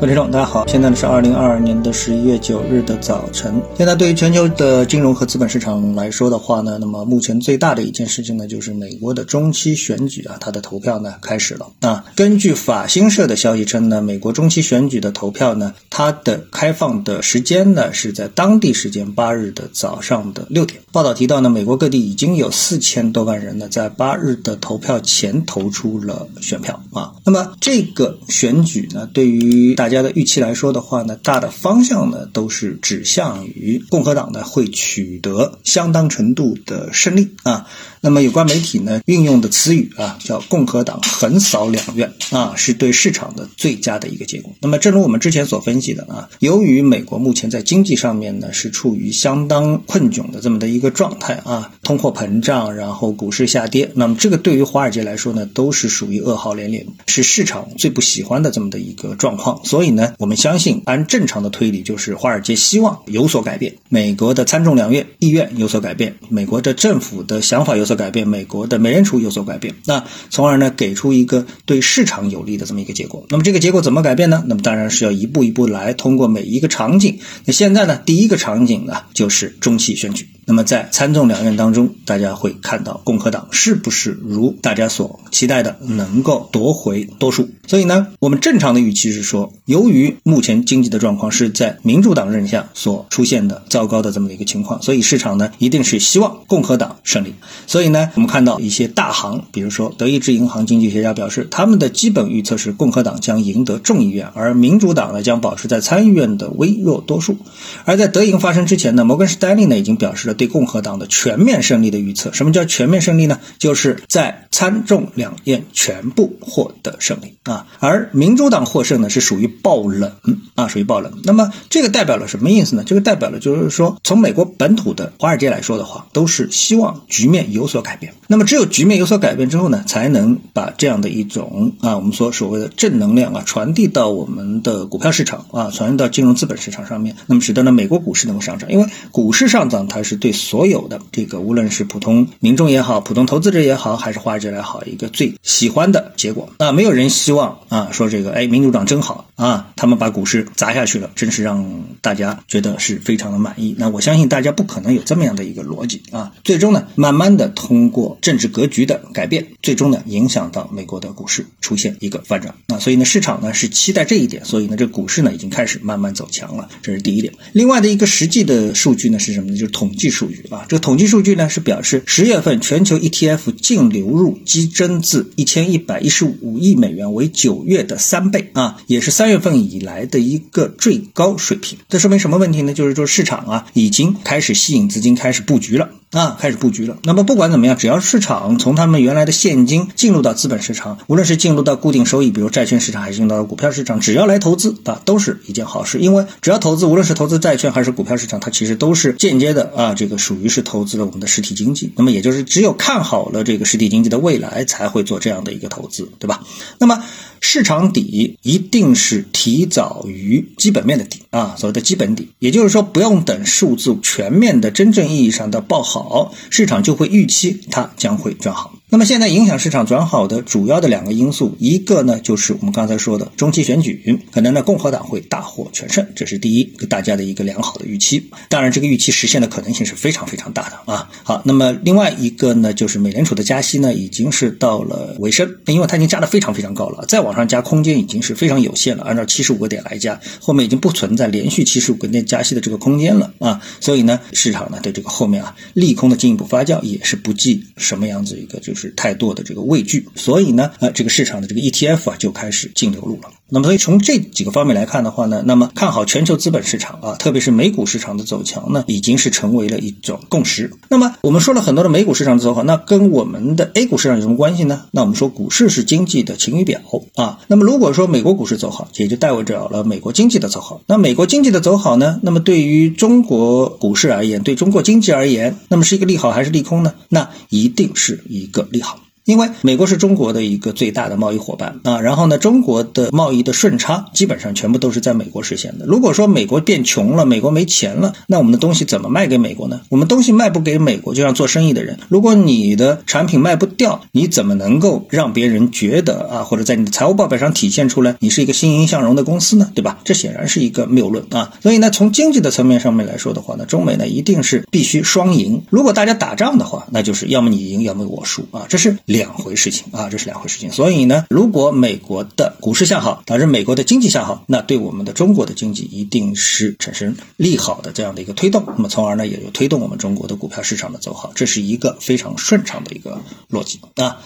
各位听众，大家好，现在呢是二零二二年的十一月九日的早晨。现在对于全球的金融和资本市场来说的话呢，那么目前最大的一件事情呢，就是美国的中期选举啊，它的投票呢开始了啊。根据法新社的消息称呢，美国中期选举的投票呢，它的开放的时间呢是在当地时间八日的早上的六点。报道提到呢，美国各地已经有四千多万人呢，在八日的投票前投出了选票啊。那么这个选举呢，对于大大家的预期来说的话呢，大的方向呢都是指向于共和党呢会取得相当程度的胜利啊。那么有关媒体呢运用的词语啊叫共和党横扫两院啊，是对市场的最佳的一个结果。那么正如我们之前所分析的啊，由于美国目前在经济上面呢是处于相当困窘的这么的一个状态啊，通货膨胀，然后股市下跌，那么这个对于华尔街来说呢都是属于噩耗连连，是市场最不喜欢的这么的一个状况。所以呢，我们相信按正常的推理，就是华尔街希望有所改变，美国的参众两院意愿有所改变，美国的政府的想法有所改变，美国的美联储有所改变，那从而呢给出一个对市场有利的这么一个结果。那么这个结果怎么改变呢？那么当然是要一步一步来，通过每一个场景。那现在呢，第一个场景呢就是中期选举。那么在参众两院当中，大家会看到共和党是不是如大家所期待的能够夺回多数。所以呢，我们正常的预期是说。由于目前经济的状况是在民主党任下所出现的糟糕的这么的一个情况，所以市场呢一定是希望共和党胜利。所以呢，我们看到一些大行，比如说德意志银行经济学家表示，他们的基本预测是共和党将赢得众议院，而民主党呢将保持在参议院的微弱多数。而在德赢发生之前呢，摩根士丹利呢已经表示了对共和党的全面胜利的预测。什么叫全面胜利呢？就是在参众两院全部获得胜利啊。而民主党获胜呢是属于。爆冷啊，属于爆冷。那么这个代表了什么意思呢？这个代表了就是说，从美国本土的华尔街来说的话，都是希望局面有所改变。那么只有局面有所改变之后呢，才能把这样的一种啊，我们说所谓的正能量啊，传递到我们的股票市场啊，传递到金融资本市场上面。那么使得呢美国股市能够上涨，因为股市上涨它是对所有的这个无论是普通民众也好，普通投资者也好，还是华尔街也好，一个最喜欢的结果。那没有人希望啊说这个哎民主党真好啊。他们把股市砸下去了，真是让大家觉得是非常的满意。那我相信大家不可能有这么样的一个逻辑啊。最终呢，慢慢的通过政治格局的改变，最终呢影响到美国的股市出现一个反转啊。所以呢，市场呢是期待这一点，所以呢，这股市呢已经开始慢慢走强了，这是第一点。另外的一个实际的数据呢是什么呢？就是统计数据啊。这个统计数据呢是表示十月份全球 ETF 净流入激增至一千一百一十五亿美元，为九月的三倍啊，也是三月。份以来的一个最高水平，这说明什么问题呢？就是说市场啊已经开始吸引资金，开始布局了啊，开始布局了。那么不管怎么样，只要市场从他们原来的现金进入到资本市场，无论是进入到固定收益，比如债券市场，还是进入到股票市场，只要来投资啊，都是一件好事。因为只要投资，无论是投资债券还是股票市场，它其实都是间接的啊，这个属于是投资了我们的实体经济。那么也就是只有看好了这个实体经济的未来，才会做这样的一个投资，对吧？那么。市场底一定是提早于基本面的底啊，所谓的基本底，也就是说，不用等数字全面的真正意义上的报好，市场就会预期它将会转好。那么现在影响市场转好的主要的两个因素，一个呢就是我们刚才说的中期选举，可能呢共和党会大获全胜，这是第一给，大家的一个良好的预期。当然，这个预期实现的可能性是非常非常大的啊。好，那么另外一个呢，就是美联储的加息呢已经是到了尾声，因为它已经加的非常非常高了，再往上加空间已经是非常有限了。按照七十五个点来加，后面已经不存在在连续七十五个点加息的这个空间了啊。所以呢，市场呢对这个后面啊利空的进一步发酵也是不计什么样子一个就。是太多的这个畏惧，所以呢，呃，这个市场的这个 ETF 啊就开始净流入了。那么，所以从这几个方面来看的话呢，那么看好全球资本市场啊，特别是美股市场的走强呢，已经是成为了一种共识。那么，我们说了很多的美股市场的走好，那跟我们的 A 股市场有什么关系呢？那我们说股市是经济的晴雨表啊。那么，如果说美国股市走好，也就代表了美国经济的走好。那美国经济的走好呢，那么对于中国股市而言，对中国经济而言，那么是一个利好还是利空呢？那一定是一个利好。因为美国是中国的一个最大的贸易伙伴啊，然后呢，中国的贸易的顺差基本上全部都是在美国实现的。如果说美国变穷了，美国没钱了，那我们的东西怎么卖给美国呢？我们东西卖不给美国，就像做生意的人，如果你的产品卖不掉，你怎么能够让别人觉得啊，或者在你的财务报表上体现出来你是一个欣欣向荣的公司呢？对吧？这显然是一个谬论啊。所以呢，从经济的层面上面来说的话呢，中美呢一定是必须双赢。如果大家打仗的话，那就是要么你赢，要么我输啊，这是两回事情啊，这是两回事情。所以呢，如果美国的股市向好，导致美国的经济向好，那对我们的中国的经济一定是产生利好的这样的一个推动。那么从而呢，也就推动我们中国的股票市场的走好，这是一个非常顺畅的一个逻辑啊。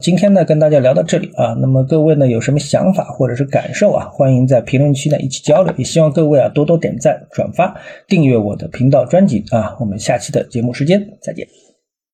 今天呢，跟大家聊到这里啊，那么各位呢有什么想法或者是感受啊，欢迎在评论区呢一起交流。也希望各位啊多多点赞、转发、订阅我的频道专辑啊。我们下期的节目时间再见。